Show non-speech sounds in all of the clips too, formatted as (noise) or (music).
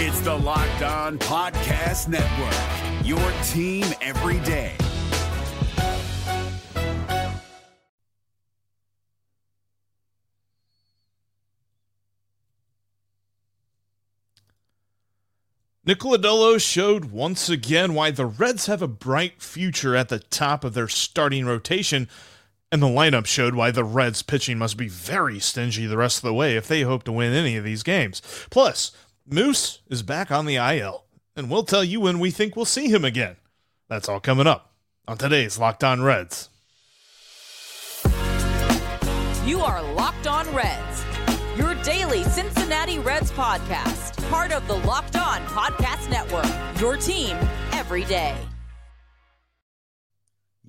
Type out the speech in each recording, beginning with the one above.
It's the Locked On Podcast Network, your team every day. Nick Lodolo showed once again why the Reds have a bright future at the top of their starting rotation, and the lineup showed why the Reds pitching must be very stingy the rest of the way if they hope to win any of these games. Plus, Moose is back on the IL, and we'll tell you when we think we'll see him again. That's all coming up on today's Locked On Reds. You are Locked On Reds, your daily Cincinnati Reds podcast, part of the Locked On Podcast Network, your team every day.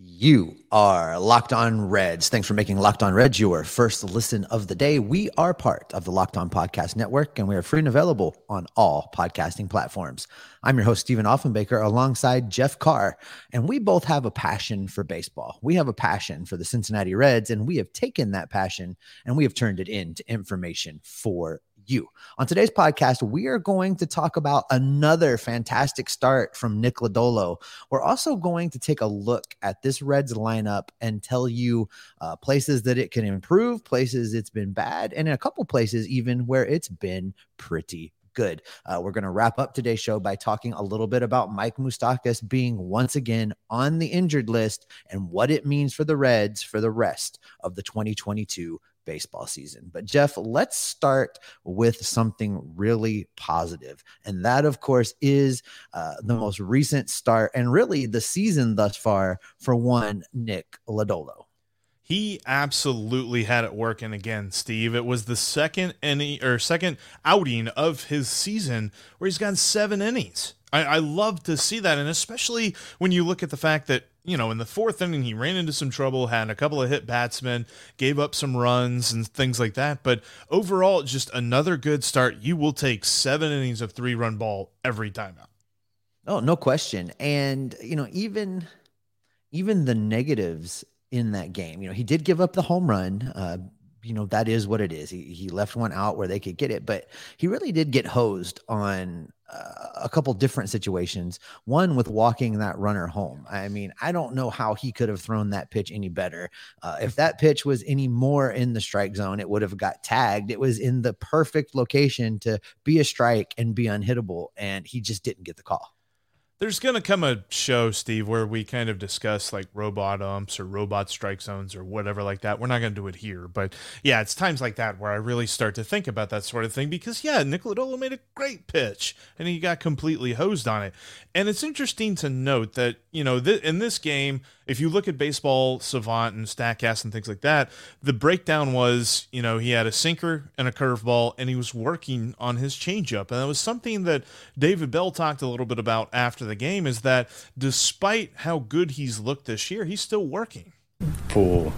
You are Locked On Reds. Thanks for making Locked On Reds your first listen of the day. We are part of the Locked On Podcast Network, and we are free and available on all podcasting platforms. I'm your host, Stephen Offenbaker, alongside Jeff Carr, and we both have a passion for baseball. We have a passion for the Cincinnati Reds, and we have taken that passion and we have turned it into information for you. On today's podcast, we are going to talk about another fantastic start from Nick Lodolo. We're also going to take a look at this Reds lineup and tell you uh, places that it can improve, places it's been bad, and in a couple places even where it's been pretty good. Uh, we're going to wrap up today's show by talking a little bit about Mike Moustakas being once again on the injured list and what it means for the Reds for the rest of the 2022 baseball season. But Jeff, let's start with something really positive. And that, of course, is uh, the most recent start and really the season thus far for one Nick Lodolo. He absolutely had it working again, Steve. It was the second inning or second outing of his season where he's gone seven innings. I, I love to see that, and especially when you look at the fact that you know in the fourth inning he ran into some trouble, had a couple of hit batsmen, gave up some runs and things like that. But overall, just another good start. You will take seven innings of three run ball every time out. Oh, no question. And you know, even even the negatives in that game, you know, he did give up the home run. Uh, you know that is what it is. He he left one out where they could get it, but he really did get hosed on uh, a couple different situations. One with walking that runner home. I mean, I don't know how he could have thrown that pitch any better. Uh, if that pitch was any more in the strike zone, it would have got tagged. It was in the perfect location to be a strike and be unhittable, and he just didn't get the call. There's going to come a show, Steve, where we kind of discuss like robot umps or robot strike zones or whatever like that. We're not going to do it here, but yeah, it's times like that where I really start to think about that sort of thing because yeah, Nick Lodolo made a great pitch and he got completely hosed on it. And it's interesting to note that, you know, th- in this game, if you look at baseball savant and statcast and things like that the breakdown was you know he had a sinker and a curveball and he was working on his changeup. And that was something that david bell talked a little bit about after the game is that despite how good he's looked this year he's still working. Full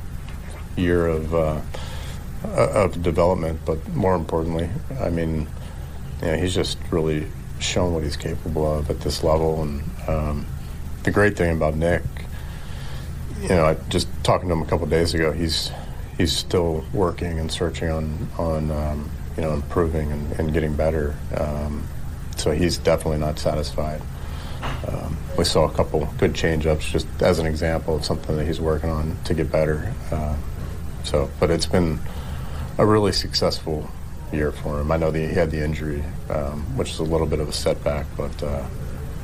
year of uh, of development but more importantly i mean you know, he's just really shown what he's capable of at this level and um, the great thing about nick you know, I just talking to him a couple days ago, he's he's still working and searching on on um, you know improving and, and getting better. Um, so he's definitely not satisfied. Um, we saw a couple good change-ups just as an example of something that he's working on to get better. Uh, so, but it's been a really successful year for him. I know he had the injury, um, which is a little bit of a setback, but uh,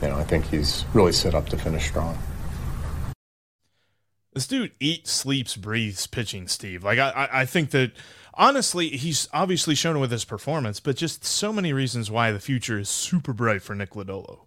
you know I think he's really set up to finish strong. This dude eats, sleeps, breathes pitching, Steve. Like I, I think that honestly, he's obviously shown with his performance, but just so many reasons why the future is super bright for Nick Lodolo.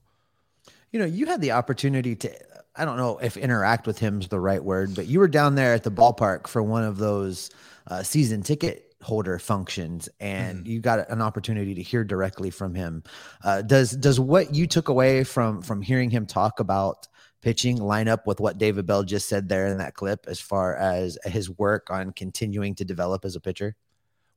You know, you had the opportunity to I don't know if interact with him is the right word, but you were down there at the ballpark for one of those uh, season ticket holder functions and mm. you got an opportunity to hear directly from him uh, does does what you took away from from hearing him talk about pitching line up with what David Bell just said there in that clip as far as his work on continuing to develop as a pitcher?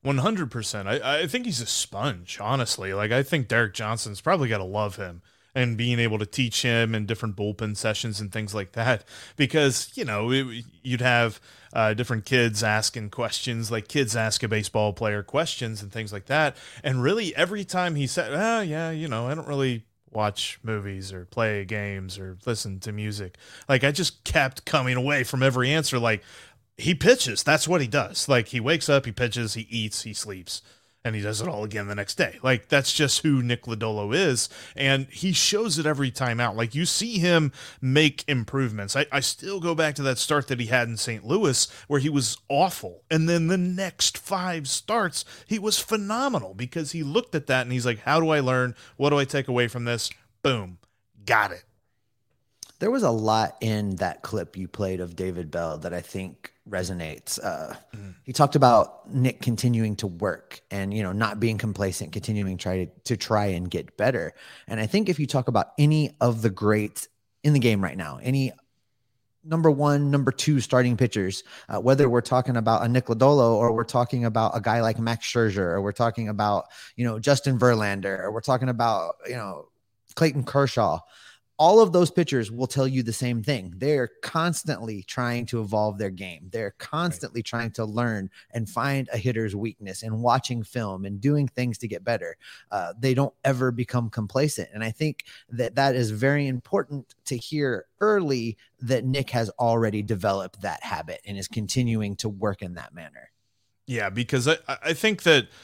100%. I, I think he's a sponge, honestly. Like, I think Derek Johnson's probably got to love him and being able to teach him in different bullpen sessions and things like that. (laughs) Because, you know, it, you'd have uh, different kids asking questions, like kids ask a baseball player questions and things like that. And really, every time he said, oh, yeah, you know, I don't really watch movies or play games or listen to music. Like, I just kept coming away from every answer like, he pitches. That's what he does. Like, he wakes up, he pitches, he eats, he sleeps and he does it all again the next day. Like that's just who Nick Lodolo is, and he shows it every time out. Like you see him make improvements. I, I still go back to that start that he had in St. Louis where he was awful, and then the next five starts he was phenomenal because he looked at that and he's like, "How do I learn? What do I take away from this?" Boom, got it. There was a lot in that clip you played of David Bell that I think resonates. Uh, mm-hmm. He talked about Nick continuing to work and you know not being complacent, continuing try to, to try and get better. And I think if you talk about any of the greats in the game right now, any number one, number two starting pitchers, uh, whether we're talking about a Nick Lodolo or we're talking about a guy like Max Scherzer or we're talking about you know Justin Verlander or we're talking about you know Clayton Kershaw all of those pitchers will tell you the same thing. They're constantly trying to evolve their game. They're constantly right. trying to learn and find a hitter's weakness and watching film and doing things to get better. Uh, they don't ever become complacent. And I think that that is very important to hear early that Nick has already developed that habit and is continuing to work in that manner. Yeah, because I, I think that –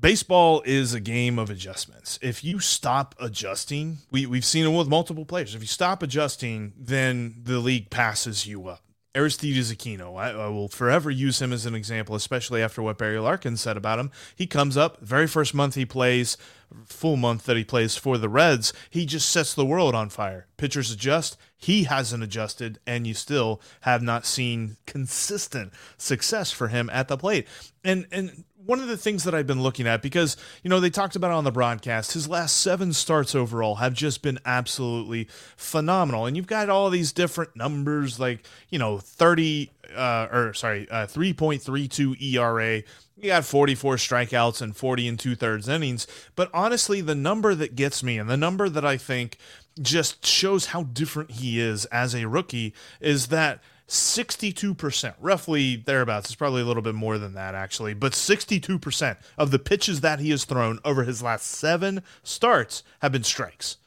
baseball is a game of adjustments. If you stop adjusting, we, we've seen it with multiple players. If you stop adjusting, then the league passes you up. Aristides Aquino, I, I, will forever use him as an example, especially after what Barry Larkin said about him. He comes up, very first month he plays, full month that he plays for the Reds, he just sets the world on fire. Pitchers adjust, he hasn't adjusted, and you still have not seen consistent success for him at the plate. And and one of the things that I've been looking at because you know they talked about on the broadcast his last seven starts overall have just been absolutely phenomenal. And you've got all these different numbers like you know 30 uh, or sorry uh, 3.32 ERA you got 44 strikeouts and 40 and two thirds innings. But honestly the number that gets me and the number that I think just shows how different he is as a rookie is that 62%, roughly thereabouts. It's probably a little bit more than that, actually, but 62% of the pitches that he has thrown over his last seven starts have been strikes.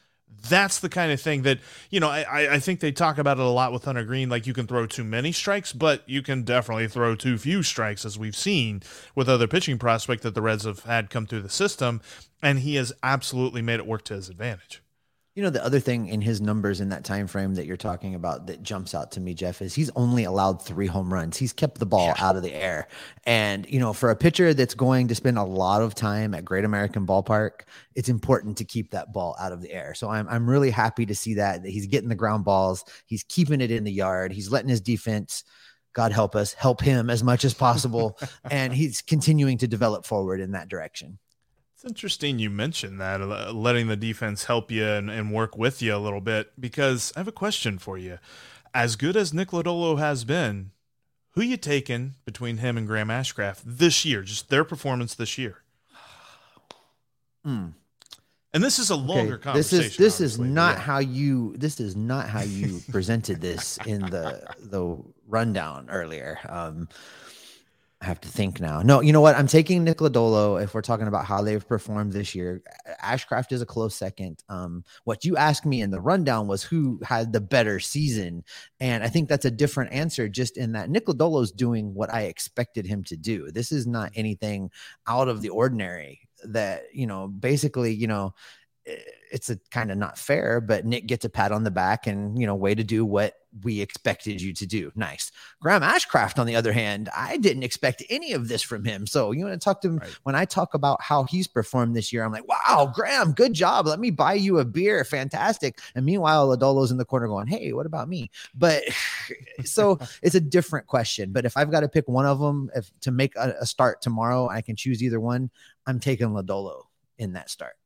That's the kind of thing that, you know, I, I think they talk about it a lot with Hunter Greene. Like you can throw too many strikes, but you can definitely throw too few strikes, as we've seen with other pitching prospect that the Reds have had come through the system. And he has absolutely made it work to his advantage. You know, the other thing in his numbers in that time frame that you're talking about that jumps out to me, Jeff, is he's only allowed three home runs. He's kept the ball out of the air. And, you know, for a pitcher that's going to spend a lot of time at Great American Ballpark, it's important to keep that ball out of the air. So I'm I'm really happy to see that, that he's getting the ground balls, he's keeping it in the yard, he's letting his defense God help us, help him as much as possible. (laughs) and he's continuing to develop forward in that direction. It's interesting you mentioned that, uh, letting the defense help you and, and work with you a little bit, because I have a question for you. As good as Nick Lodolo has been, who you taking between him and Graham Ashcraft this year? Just their performance this year. Hmm. And this is a longer okay. This is this is not yeah. how you this is not how you presented this in the the rundown earlier. Um, I have to think now. No, you know what? I'm taking Nick Lodolo if we're talking about how they've performed this year. Ashcraft is a close second. Um, what you asked me in the rundown was who had the better season. And I think that's a different answer, just in that Nick Lodolo's doing what I expected him to do. This is not anything out of the ordinary that, you know, basically, you know, it's a kind of not fair, but Nick gets a pat on the back and, you know, way to do what we expected you to do. Nice. Graham Ashcraft, on the other hand, I didn't expect any of this from him. So you want to talk to him right. when I talk about how he's performed this year, I'm like, wow, Graham, good job. Let me buy you a beer. Fantastic. And meanwhile, Lodolo's in the corner going, hey, what about me? But (laughs) so (laughs) it's a different question. But if I've got to pick one of them if to make a, a start tomorrow, I can choose either one. I'm taking Lodolo in that start.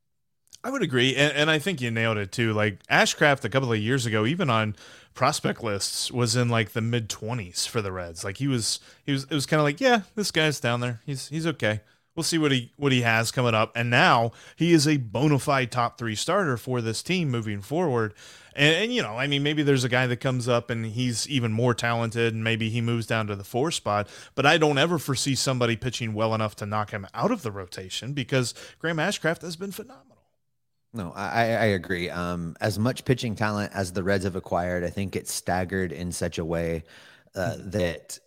I would agree, and, and I think you nailed it too. Like Ashcraft a couple of years ago, even on prospect lists, was in like the mid twenties for the Reds. Like he was, he was, it was kind of like, yeah, this guy's down there. He's he's okay. We'll see what he what he has coming up. And now he is a bona fide top three starter for this team moving forward. And, and, you know, I mean, maybe there's a guy that comes up and he's even more talented, and maybe he moves down to the four spot. But I don't ever foresee somebody pitching well enough to knock him out of the rotation because Graham Ashcraft has been phenomenal. No, I, I agree. Um, as much pitching talent as the Reds have acquired, I think it's staggered in such a way uh, that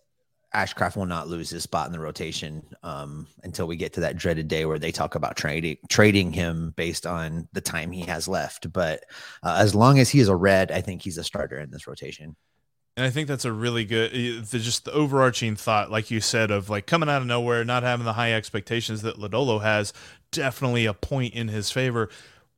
Ashcraft will not lose his spot in the rotation um, until we get to that dreaded day where they talk about trading trading him based on the time he has left. But uh, as long as he is a red, I think he's a starter in this rotation. And I think that's a really good, the, just the overarching thought, like you said, of like coming out of nowhere, not having the high expectations that Lodolo has, definitely a point in his favor.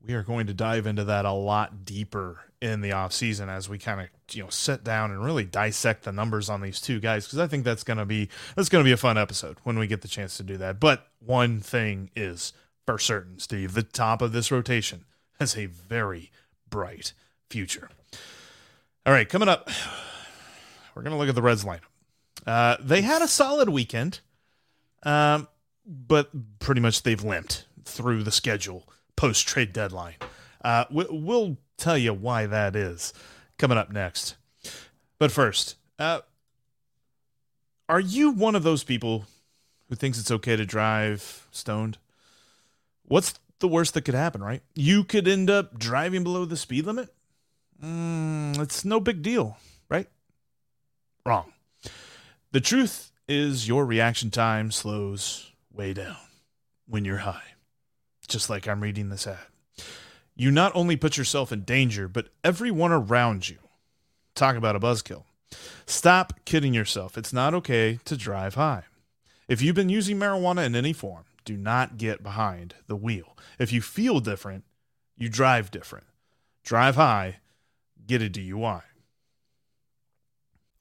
We are going to dive into that a lot deeper in the offseason as we kind of you know sit down and really dissect the numbers on these two guys because I think that's going to be that's going to be a fun episode when we get the chance to do that. But one thing is for certain, Steve, the top of this rotation has a very bright future. All right, coming up, (sighs) we're going to look at the Reds lineup. Uh, they had a solid weekend, um, but pretty much they've limped through the schedule post trade deadline. Uh, we'll tell you why that is coming up next. But first, uh, are you one of those people who thinks it's okay to drive stoned? What's the worst that could happen, right? You could end up driving below the speed limit. Mm, it's no big deal, right? Wrong. The truth is, your reaction time slows way down when you're high, just like I'm reading this ad you not only put yourself in danger, but everyone around you. Talk about a buzzkill. Stop kidding yourself. It's not okay to drive high. If you've been using marijuana in any form, do not get behind the wheel. If you feel different, you drive different. Drive high, get a DUI.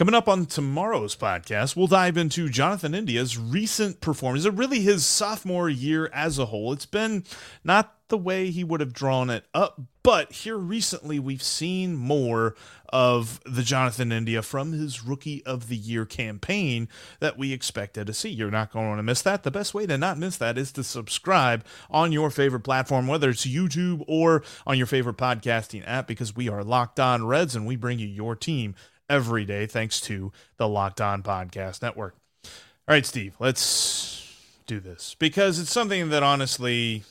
Coming up on tomorrow's podcast, we'll dive into Jonathan India's recent performance, or really his sophomore year as a whole. It's been not the way he would have drawn it up, but here recently we've seen more of the Jonathan India from his rookie of the year campaign that we expected to see. You're not going to miss that. The best way to not miss that is to subscribe on your favorite platform, whether it's YouTube or on your favorite podcasting app, because we are Locked On Reds and we bring you your team every day thanks to the Locked On Podcast Network. All right, Steve, let's do this because it's something that honestly,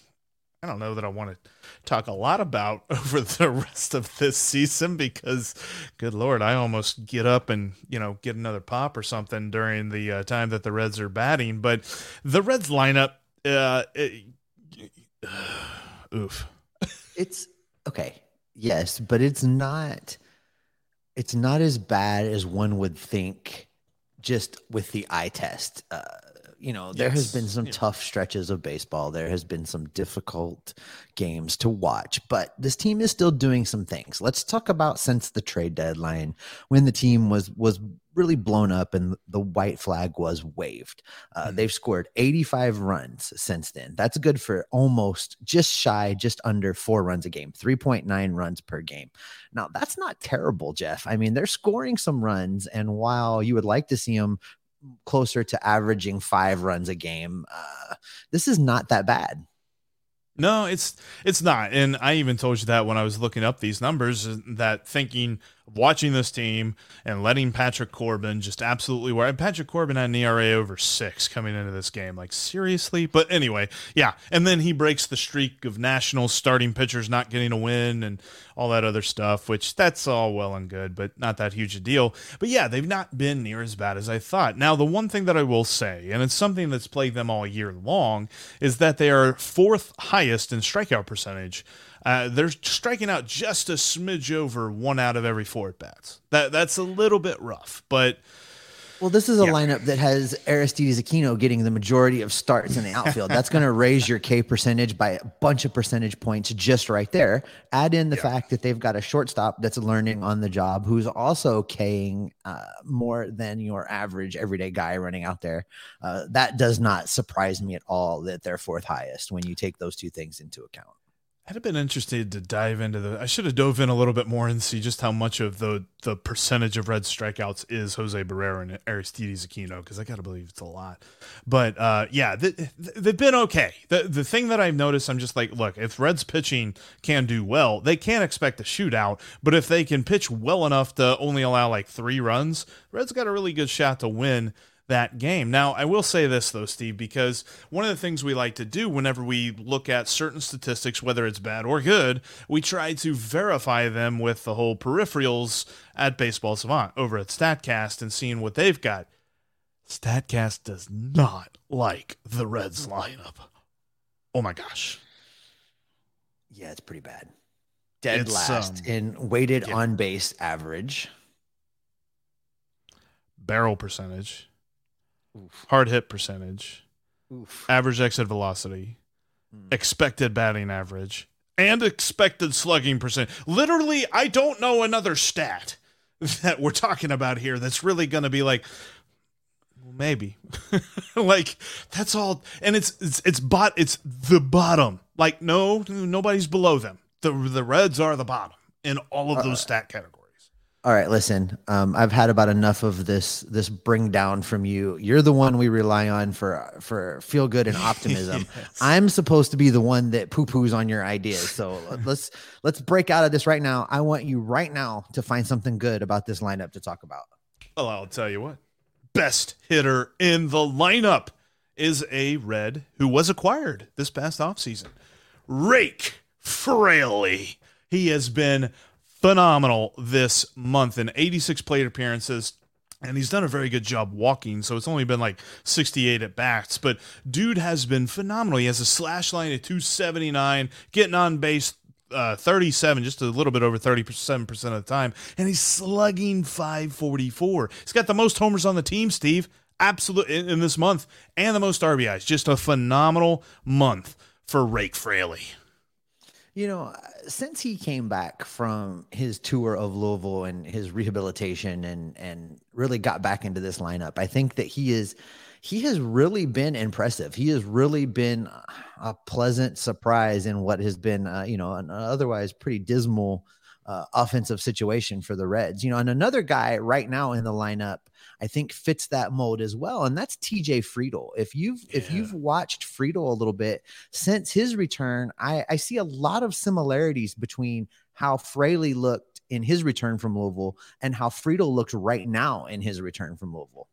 I don't know that I want to talk a lot about (laughs) over the rest of this season because, good Lord, I almost get up and, you know, get another pop or something during the uh, time that the Reds are batting. But the Reds lineup, uh, it, uh, (sighs) oof. It's okay. Yes, but it's not it's not as bad as one would think just with the eye test. Uh, you know, there yes. has been some yeah. tough stretches of baseball. There has been some difficult games to watch, but this team is still doing some things. Let's talk about since the trade deadline when the team was was really blown up and the white flag was waved. Uh, mm-hmm. They've scored 85 runs since then. That's good for almost just shy, just under four runs a game, 3.9 runs per game. Now, that's not terrible, Jeff. I mean, they're scoring some runs, and while you would like to see them closer to averaging five runs a game. Uh, this is not that bad. No, it's it's not. And I even told you that when I was looking up these numbers that thinking watching this team and letting Patrick Corbin just absolutely work. Patrick Corbin had an ERA over six coming into this game. Like, seriously? But anyway, yeah. And then he breaks the streak of national starting pitchers not getting a win and all that other stuff, which that's all well and good, but not that huge a deal. But yeah, they've not been near as bad as I thought. Now, the one thing that I will say, and it's something that's plagued them all year long, is that they are fourth highest in strikeout percentage. Uh, they're striking out just a smidge over one out of every four at bats. That that's a little bit rough, but Well, this is a Yeah. lineup that has Aristides Aquino getting the majority of starts in the (laughs) outfield. That's going to raise your K percentage by a bunch of percentage points just right there. Add in the fact that they've got a shortstop that's learning on the job, who's also King uh, more than your average everyday guy running out there. Uh, that does not surprise me at all that they're fourth highest when you take those two things into account. I'd have been interested to dive into the. I should have dove in a little bit more and see just how much of the the percentage of red strikeouts is Jose Barrero and Aristides Aquino because I got to believe it's a lot. But uh, yeah, th- th- they've been okay. The the thing that I've noticed, I'm just like, look, if Reds pitching can do well, they can't expect a shootout. But if they can pitch well enough to only allow like three runs, Reds got a really good shot to win that game. Now, I will say this though, Steve, because one of the things we like to do whenever we look at certain statistics, whether it's bad or good, we try to verify them with the whole peripherals at Baseball Savant over at StatCast and seeing what they've got. StatCast does not like the Reds lineup. Oh my gosh. Yeah, it's pretty bad. Dead It's, last um, in weighted yeah. on base average. Barrel percentage, hard hit percentage, Oof. average exit velocity, hmm. expected batting average, and expected slugging percent. Literally, I don't know another stat (laughs) that we're talking about here that's really going to be like well, maybe. (laughs) Like that's all and it's it's it's bot it's the bottom. Like no nobody's below them. The the reds are the bottom in all of those uh, stat categories All right, listen. Um, I've had about enough of this this bring down from you. You're the one we rely on for for feel good and optimism. (laughs) I'm supposed to be the one that poo poos on your ideas. So let's let's break out of this right now. I want you right now to find something good about this lineup to talk about. Well, I'll tell you what. Best hitter in the lineup is a Red who was acquired this past offseason. Rake Fraley. He has been phenomenal this month in 86 plate appearances. And he's done a very good job walking, so it's only been like 68 at bats. But dude has been phenomenal. He has a slash line at 279, getting on base uh, 37, just a little bit over 37% of the time, and he's slugging 544. He's got the most homers on the team, Steve, absolute in, in this month, and the most RBIs. Just a phenomenal month for Rake Fraley. You know, since he came back from his tour of Louisville and his rehabilitation and and really got back into this lineup, I think that he is he has really been impressive. He has really been a pleasant surprise in what has been, uh, you know, an otherwise pretty dismal uh, offensive situation for the Reds. You know, and another guy right now in the lineup, I think fits that mold as well, and that's TJ Friedl. If you've if you've watched Friedl a little bit since his return, I, I see a lot of similarities between how Fraley looked in his return from Louisville and how Friedl looks right now in his return from Louisville.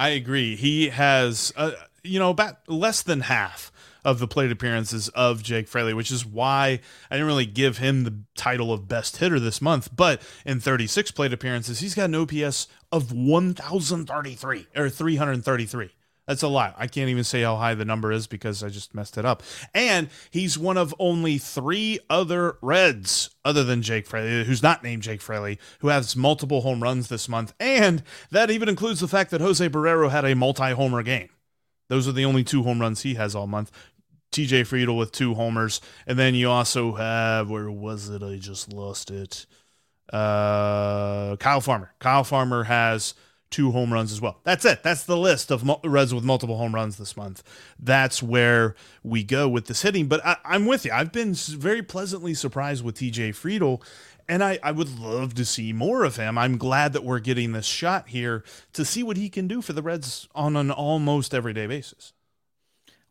I agree. He has, uh, you know, about less than half of the plate appearances of Jake Fraley, which is why I didn't really give him the title of best hitter this month. But in 36 plate appearances, he's got an OPS of 1,033 or 333. That's a lot. I can't even say how high the number is because I just messed it up. And he's one of only three other Reds, other than Jake Fraley, who's not named Jake Fraley, who has multiple home runs this month. And that even includes the fact that Jose Barrero had a multi homer game. Those are the only two home runs he has all month. TJ Friedl with two homers. And then you also have, where was it? I just lost it. Uh, Kyle Farmer. Kyle Farmer has two home runs as well. That's it. That's the list of Reds with multiple home runs this month. That's where we go with this hitting. But I, I'm with you. I've been very pleasantly surprised with TJ Friedl, and I, I would love to see more of him. I'm glad that we're getting this shot here to see what he can do for the Reds on an almost everyday basis.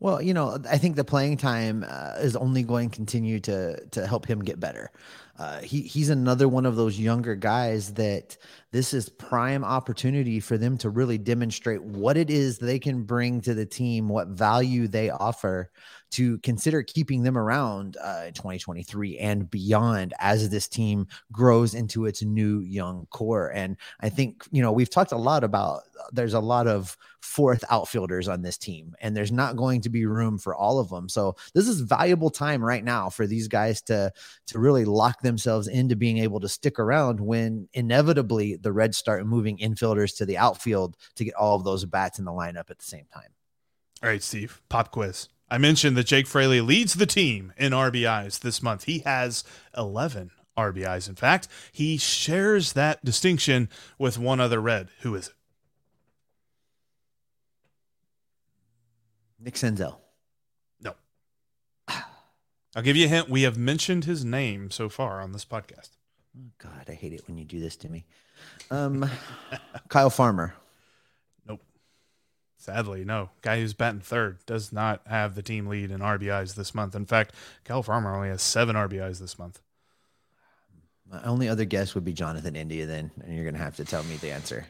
Well, you know, I think the playing time uh, is only going to continue to to help him get better. Uh, he he's another one of those younger guys that this is prime opportunity for them to really demonstrate what it is they can bring to the team, what value they offer to consider keeping them around uh, in 2023 and beyond as this team grows into its new young core. And I think, you know, we've talked a lot about there's a lot of fourth outfielders on this team, and there's not going to be room for all of them. So this is valuable time right now for these guys to to really lock themselves into being able to stick around when inevitably the Reds start moving infielders to the outfield to get all of those bats in the lineup at the same time. All right, Steve, pop quiz. I mentioned that Jake Fraley leads the team in RBIs this month. He has 11 RBIs. In fact, he shares that distinction with one other Red. Who is it? Nick Senzel. No. I'll give you a hint. We have mentioned his name so far on this podcast. Oh, God, I hate it when you do this to me. Um, (laughs) Kyle Farmer. Sadly, no. Guy who's batting third does not have the team lead in RBIs this month. In fact, Cal Farmer only has seven RBIs this month. My only other guess would be Jonathan India, then, and you're going to have to tell me the answer.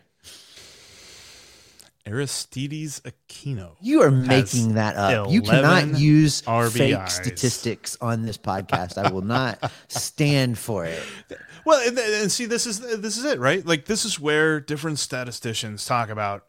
Aristides Aquino. You are making that up. You cannot use RBIs. fake statistics on this podcast. I will not stand for it. Well, and, and see, this is this is it, right? Like this is where different statisticians talk about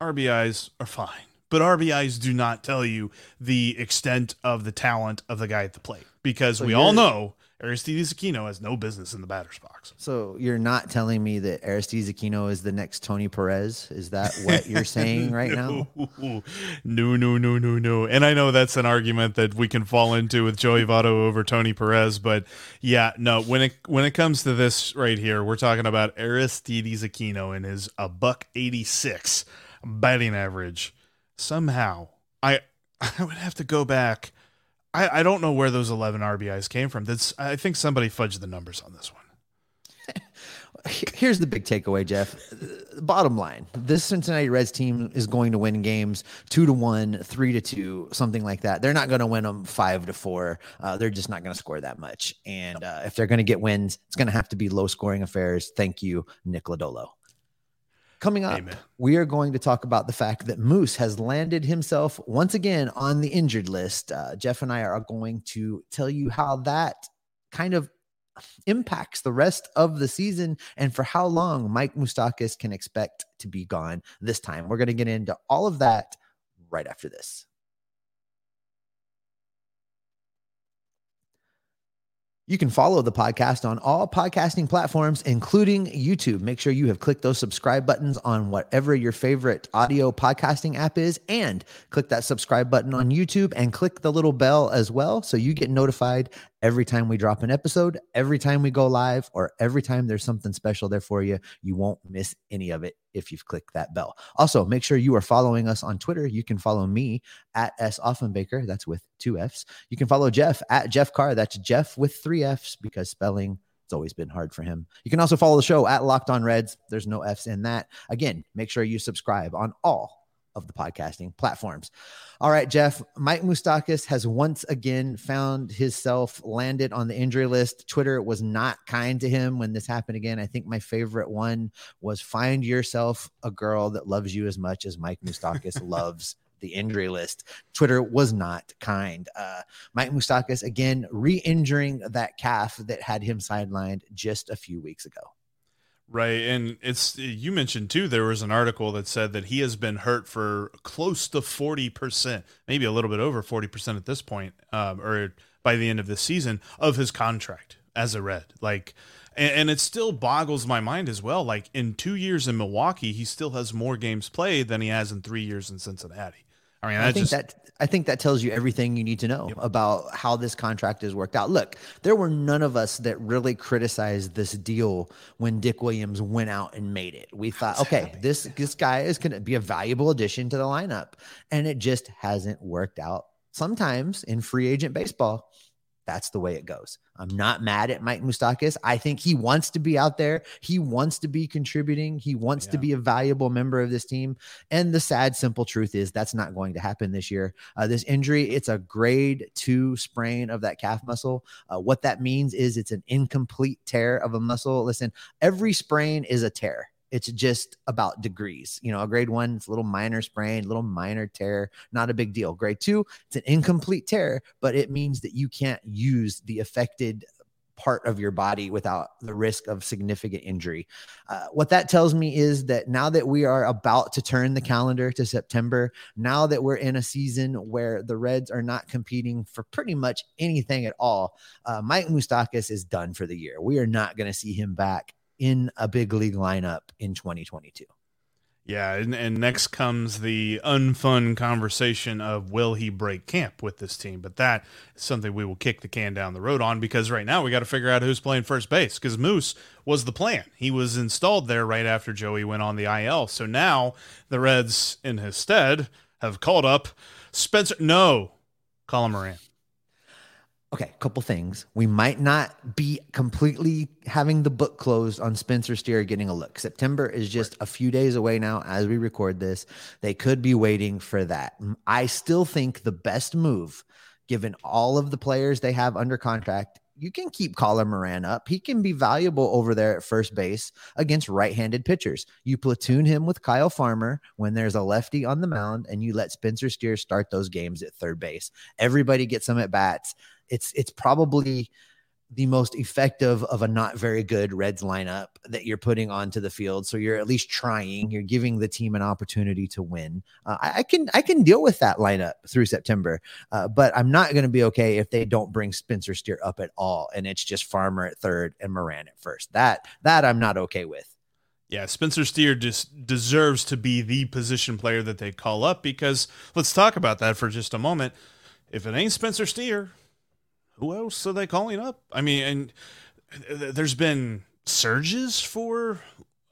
RBIs are fine, but RBIs do not tell you the extent of the talent of the guy at the plate because So we all know Aristides Aquino has no business in the batter's box. So you're not telling me that Aristides Aquino is the next Tony Perez? Is that what you're (laughs) saying right now? No, no, no, no, no. And I know that's an argument that we can fall into with Joey Votto over Tony Perez, but yeah, no. When it when it comes to this right here, we're talking about Aristides Aquino and his a buck eighty six batting average. Somehow, I (laughs) I would have to go back. I, I don't know where those eleven RBIs came from. That's I think somebody fudged the numbers on this one. (laughs) Here's the big takeaway, Jeff. Bottom line: this Cincinnati Reds team is going to win games two to one, three to two, something like that. They're not going to win them five to four. Uh, they're just not going to score that much. And uh, if they're going to get wins, it's going to have to be low scoring affairs. Thank you, Nick Lodolo. Coming up, Amen. we are going to talk about the fact that Moose has landed himself once again on the injured list. Uh, Jeff and I are going to tell you how that kind of impacts the rest of the season and for how long Mike Moustakas can expect to be gone this time. We're going to get into all of that right after this. You can follow the podcast on all podcasting platforms, including YouTube. Make sure you have clicked those subscribe buttons on whatever your favorite audio podcasting app is, and click that subscribe button on YouTube and click the little bell as well so you get notified every time we drop an episode, every time we go live, or every time there's something special there for you. You won't miss any of it if you've clicked that bell. Also, make sure you are following us on Twitter. You can follow me at S Offenbaker. That's with two F's. You can follow Jeff at Jeff Carr. That's Jeff with three F's because spelling it's always been hard for him. You can also follow the show at Locked On Reds. There's no F's in that. Again, make sure you subscribe on all of the podcasting platforms. All right, Jeff. Mike Moustakas has once again found himself landed on the injury list. Twitter was not kind to him when this happened again. I think my favorite one was find yourself a girl that loves you as much as Mike Moustakas (laughs) loves the injury list. Twitter was not kind. Uh, Mike Moustakas again re-injuring that calf that had him sidelined just a few weeks ago. Right. And it's, you mentioned too, there was an article that said that he has been hurt for close to 40%, maybe a little bit over 40% at this point, um, or by the end of this season of his contract as a Red. Like, and, and it still boggles my mind as well. Like, in two years in Milwaukee, he still has more games played than he has in three years in Cincinnati. I mean, I think just, that I think that tells you everything you need to know about how this contract has worked out. Look, there were none of us that really criticized this deal when Dick Williams went out and made it. We thought, okay, this this guy is going to be a valuable addition to the lineup, and it just hasn't worked out. Sometimes in free agent baseball, that's the way it goes. I'm not mad at Mike Moustakas. I think he wants to be out there. He wants to be contributing. He wants to be a valuable member of this team. And the sad, simple truth is that's not going to happen this year. Uh, this injury, it's a grade two sprain of that calf muscle. Uh, what that means is it's an incomplete tear of a muscle. Listen, every sprain is a tear. It's just about degrees. You know, a grade one, it's a little minor sprain, little minor tear, not a big deal. Grade two, it's an incomplete tear, but it means that you can't use the affected part of your body without the risk of significant injury. Uh, what that tells me is that now that we are about to turn the calendar to September, now that we're in a season where the Reds are not competing for pretty much anything at all, uh, Mike Moustakas is done for the year. We are not going to see him back in a big league lineup in 2022. Yeah, and, and next comes the unfun conversation of will he break camp with this team? But that is something we will kick the can down the road on because right now we got to figure out who's playing first base because Moose was the plan. He was installed there right after Joey went on the IL. So now the Reds, in his stead, have called up Spencer. No, Colin Moran okay, a couple things. We might not be completely having the book closed on Spencer Steer getting a look. September is just a few days away now as we record this. They could be waiting for that. I still think the best move, given all of the players they have under contract, you can keep Colin Moran up. He can be valuable over there at first base against right handed pitchers. You platoon him with Kyle Farmer when there's a lefty on the mound, and you let Spencer Steer start those games at third base. Everybody gets some at bats it's it's probably the most effective of a not very good Reds lineup that you're putting onto the field. So you're at least trying. You're giving the team an opportunity to win. Uh, I, I, can I can deal with that lineup through September, uh, but I'm not going to be okay if they don't bring Spencer Steer up at all, and it's just Farmer at third and Moran at first. That that I'm not okay with. Yeah, Spencer Steer just deserves to be the position player that they call up because let's talk about that for just a moment. If it ain't Spencer Steer, who else are they calling up? I mean, and there's been surges for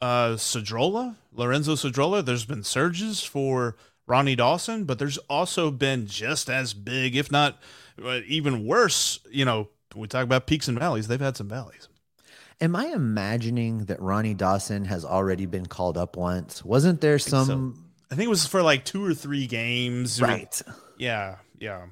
uh Cedrola, Lorenzo Cedrola. There's been surges for Ronnie Dawson, but there's also been just as big, if not uh, even worse. You know, we talk about peaks and valleys. They've had some valleys. Am I imagining that Ronnie Dawson has already been called up once? Wasn't there some? I think, so. I think it was for like two or three games. Right. Yeah. Yeah.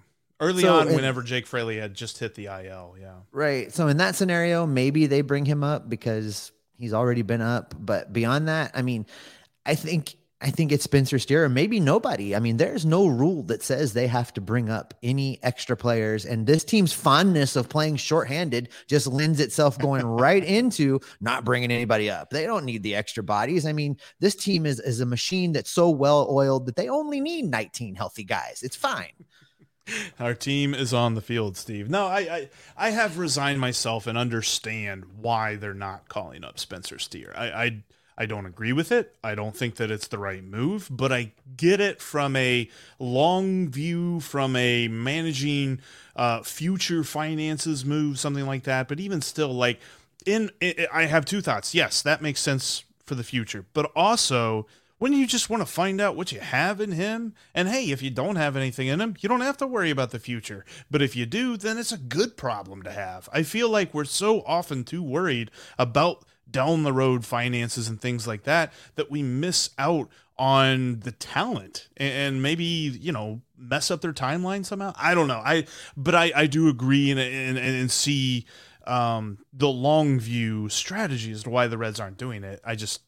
Early so, on, whenever Jake Fraley had just hit the IL, yeah. Right. So in that scenario, maybe they bring him up because he's already been up. But beyond that, I mean, I think I think it's Spencer Steer, maybe nobody. I mean, there's no rule that says they have to bring up any extra players. And this team's fondness of playing shorthanded just lends itself going (laughs) right into not bringing anybody up. They don't need the extra bodies. I mean, this team is, is a machine that's so well oiled that they only need 19 healthy guys. It's fine. Our team is on the field, Steve. No, I, I, I have resigned myself and understand why they're not calling up Spencer Steer. I, I I don't agree with it. I don't think that it's the right move, but I get it from a long view, from a managing uh, future finances move, something like that. But even still, like in, I have two thoughts. Yes, that makes sense for the future, but also when you just want to find out what you have in him? And hey, if you don't have anything in him, you don't have to worry about the future. But if you do, then it's a good problem to have. I feel like we're so often too worried about down the road finances and things like that that we miss out on the talent and maybe you know mess up their timeline somehow i don't know i but i i do agree and and, and see um the long view strategy as to why the reds aren't doing it i just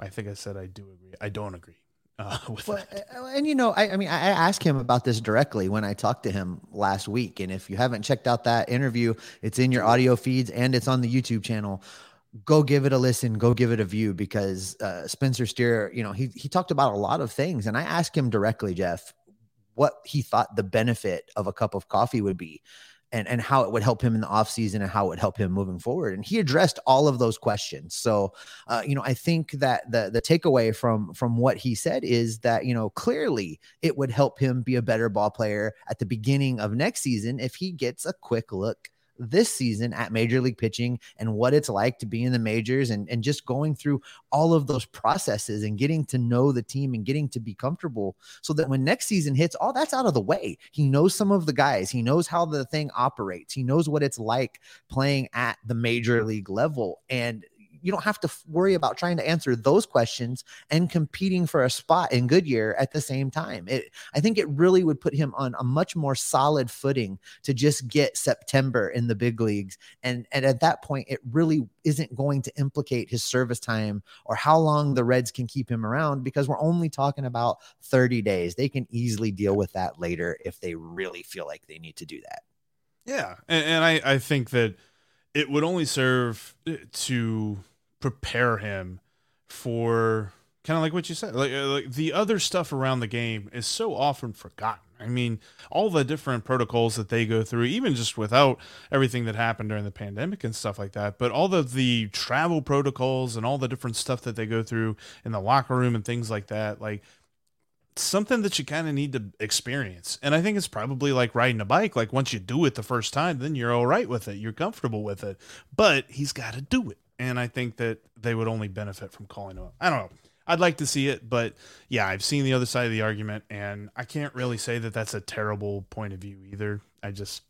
I think I said I do agree. I don't agree. Uh, (laughs) with well, that. Uh, and you know, I, I, mean, I asked him about this directly when I talked to him last week. And if you haven't checked out that interview, it's in your audio feeds and it's on the YouTube channel. Go give it a listen. Go give it a view because uh, Spencer Steer, you know, he he talked about a lot of things, and I asked him directly, Jeff, what he thought the benefit of a cup of coffee would be and and how it would help him in the offseason and how it would help him moving forward. And he addressed all of those questions. So uh, you know i think that the the takeaway from from what he said is that you know clearly it would help him be a better ball player at the beginning of next season if he gets a quick look this season at major league pitching and what it's like to be in the majors and, and just going through all of those processes and getting to know the team and getting to be comfortable so that when next season hits, all that's out of the way. He knows some of the guys, he knows how the thing operates, he knows what it's like playing at the major league level. And you don't have to worry about trying to answer those questions and competing for a spot in Goodyear at the same time. It, I think it really would put him on a much more solid footing to just get September in the big leagues. And, and at that point, it really isn't going to implicate his service time or how long the Reds can keep him around because we're only talking about 30 days. They can easily deal with that later if they really feel like they need to do that. Yeah. And, and I, I think that it would only serve uh, to prepare him for kind of like what you said. Like, uh, like the other stuff around the game is so often forgotten. I mean, all the different protocols that they go through, even just without everything that happened during the pandemic and stuff like that, but all of the travel protocols and all the different stuff that they go through in the locker room and things like that, like something that you kind of need to experience. And I think it's probably like riding a bike. Like once you do it the first time, then you're all right with it. You're comfortable with it. But he's got to do it. And I think that they would only benefit from calling him up. I don't know. I'd like to see it, but yeah, I've seen the other side of the argument, and I can't really say that that's a terrible point of view either. I just,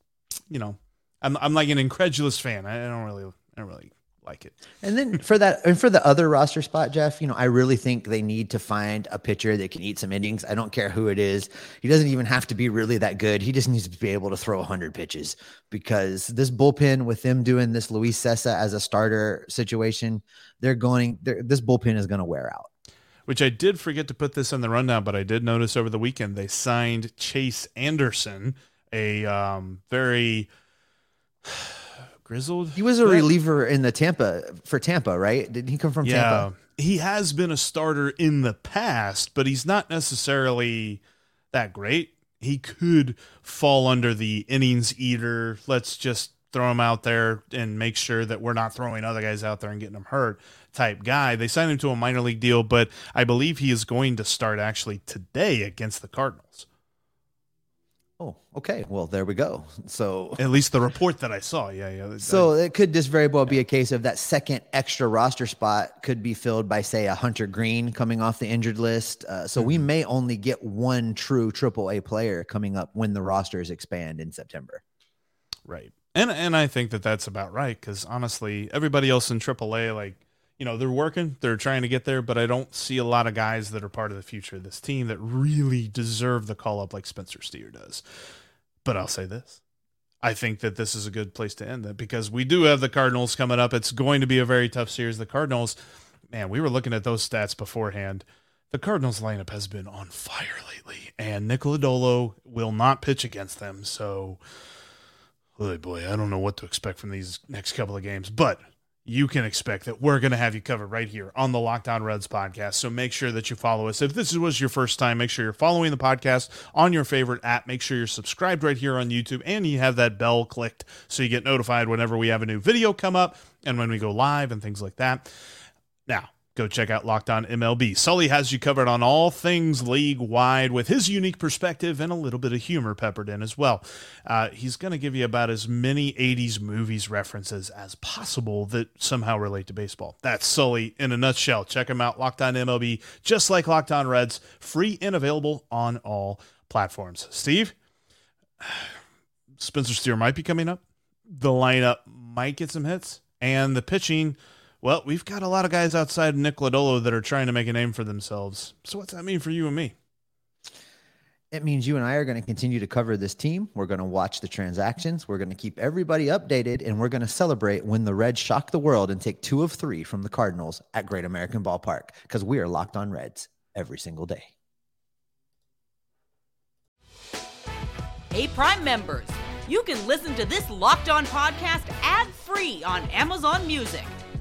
you know, I'm I'm like an incredulous fan. I don't really, I don't really like it. And then for that, and for the other roster spot, Jeff, you know, I really think they need to find a pitcher that can eat some innings. I don't care who it is. He doesn't even have to be really that good. He just needs to be able to throw 100 pitches because this bullpen with them doing this Luis Cessa as a starter situation, they're going, they're, this bullpen is going to wear out which I did forget to put this in the rundown, but I did notice over the weekend they signed Chase Anderson, a um, very grizzled. He was a reliever in the Tampa for Tampa, right? Didn't he come from yeah, Tampa? He has been a starter in the past, but he's not necessarily that great. He could fall under the innings eater. Let's just throw him out there and make sure that we're not throwing other guys out there and getting them hurt type guy. They signed him to a minor league deal, but I believe he is going to start actually today against the Cardinals. Oh, okay. Well, there we go. (laughs) So at least the report that I saw, yeah, yeah. So I, it could just very well be a case of that second extra roster spot could be filled by, say, a Hunter Greene coming off the injured list. Uh, so mm-hmm. we may only get one true Triple A player coming up when the rosters expand in September. Right, and and I think that that's about right because honestly, everybody else in Triple A, like you know they're working they're trying to get there but i don't see a lot of guys that are part of the future of this team that really deserve the call up like spencer steer does. But i'll say this. I think that this is a good place to end that because we do have the cardinals coming up. It's going to be a very tough series. The cardinals man we were looking at those stats beforehand. The cardinals lineup has been on fire lately and nick lodolo will not pitch against them. So oh boy i don't know what to expect from these next couple of games. But you can expect that we're going to have you covered right here on the Locked On Reds podcast. So make sure that you follow us. If this was your first time, make sure you're following the podcast on your favorite app. Make sure you're subscribed right here on YouTube and you have that bell clicked so you get notified whenever we have a new video come up and when we go live and things like that. Now, Go check out Locked On MLB. Sully has you covered on all things league wide with his unique perspective and a little bit of humor peppered in as well. Uh, he's going to give you about as many 80s movies references as possible that somehow relate to baseball. That's Sully in a nutshell. Check him out, Locked On MLB, just like Locked On Reds, free and available on all platforms. Steve, (sighs) Spencer Steer might be coming up. The lineup might get some hits, and the pitching well, we've got a lot of guys outside Nick Lodolo that are trying to make a name for themselves. So what's that mean for you and me? It means you and I are going to continue to cover this team. We're going to watch the transactions. We're going to keep everybody updated, and we're going to celebrate when the Reds shock the world and take two of three from the Cardinals at Great American Ballpark because we are locked on Reds every single day. Hey, Prime members, you can listen to this locked on podcast ad free on Amazon Music.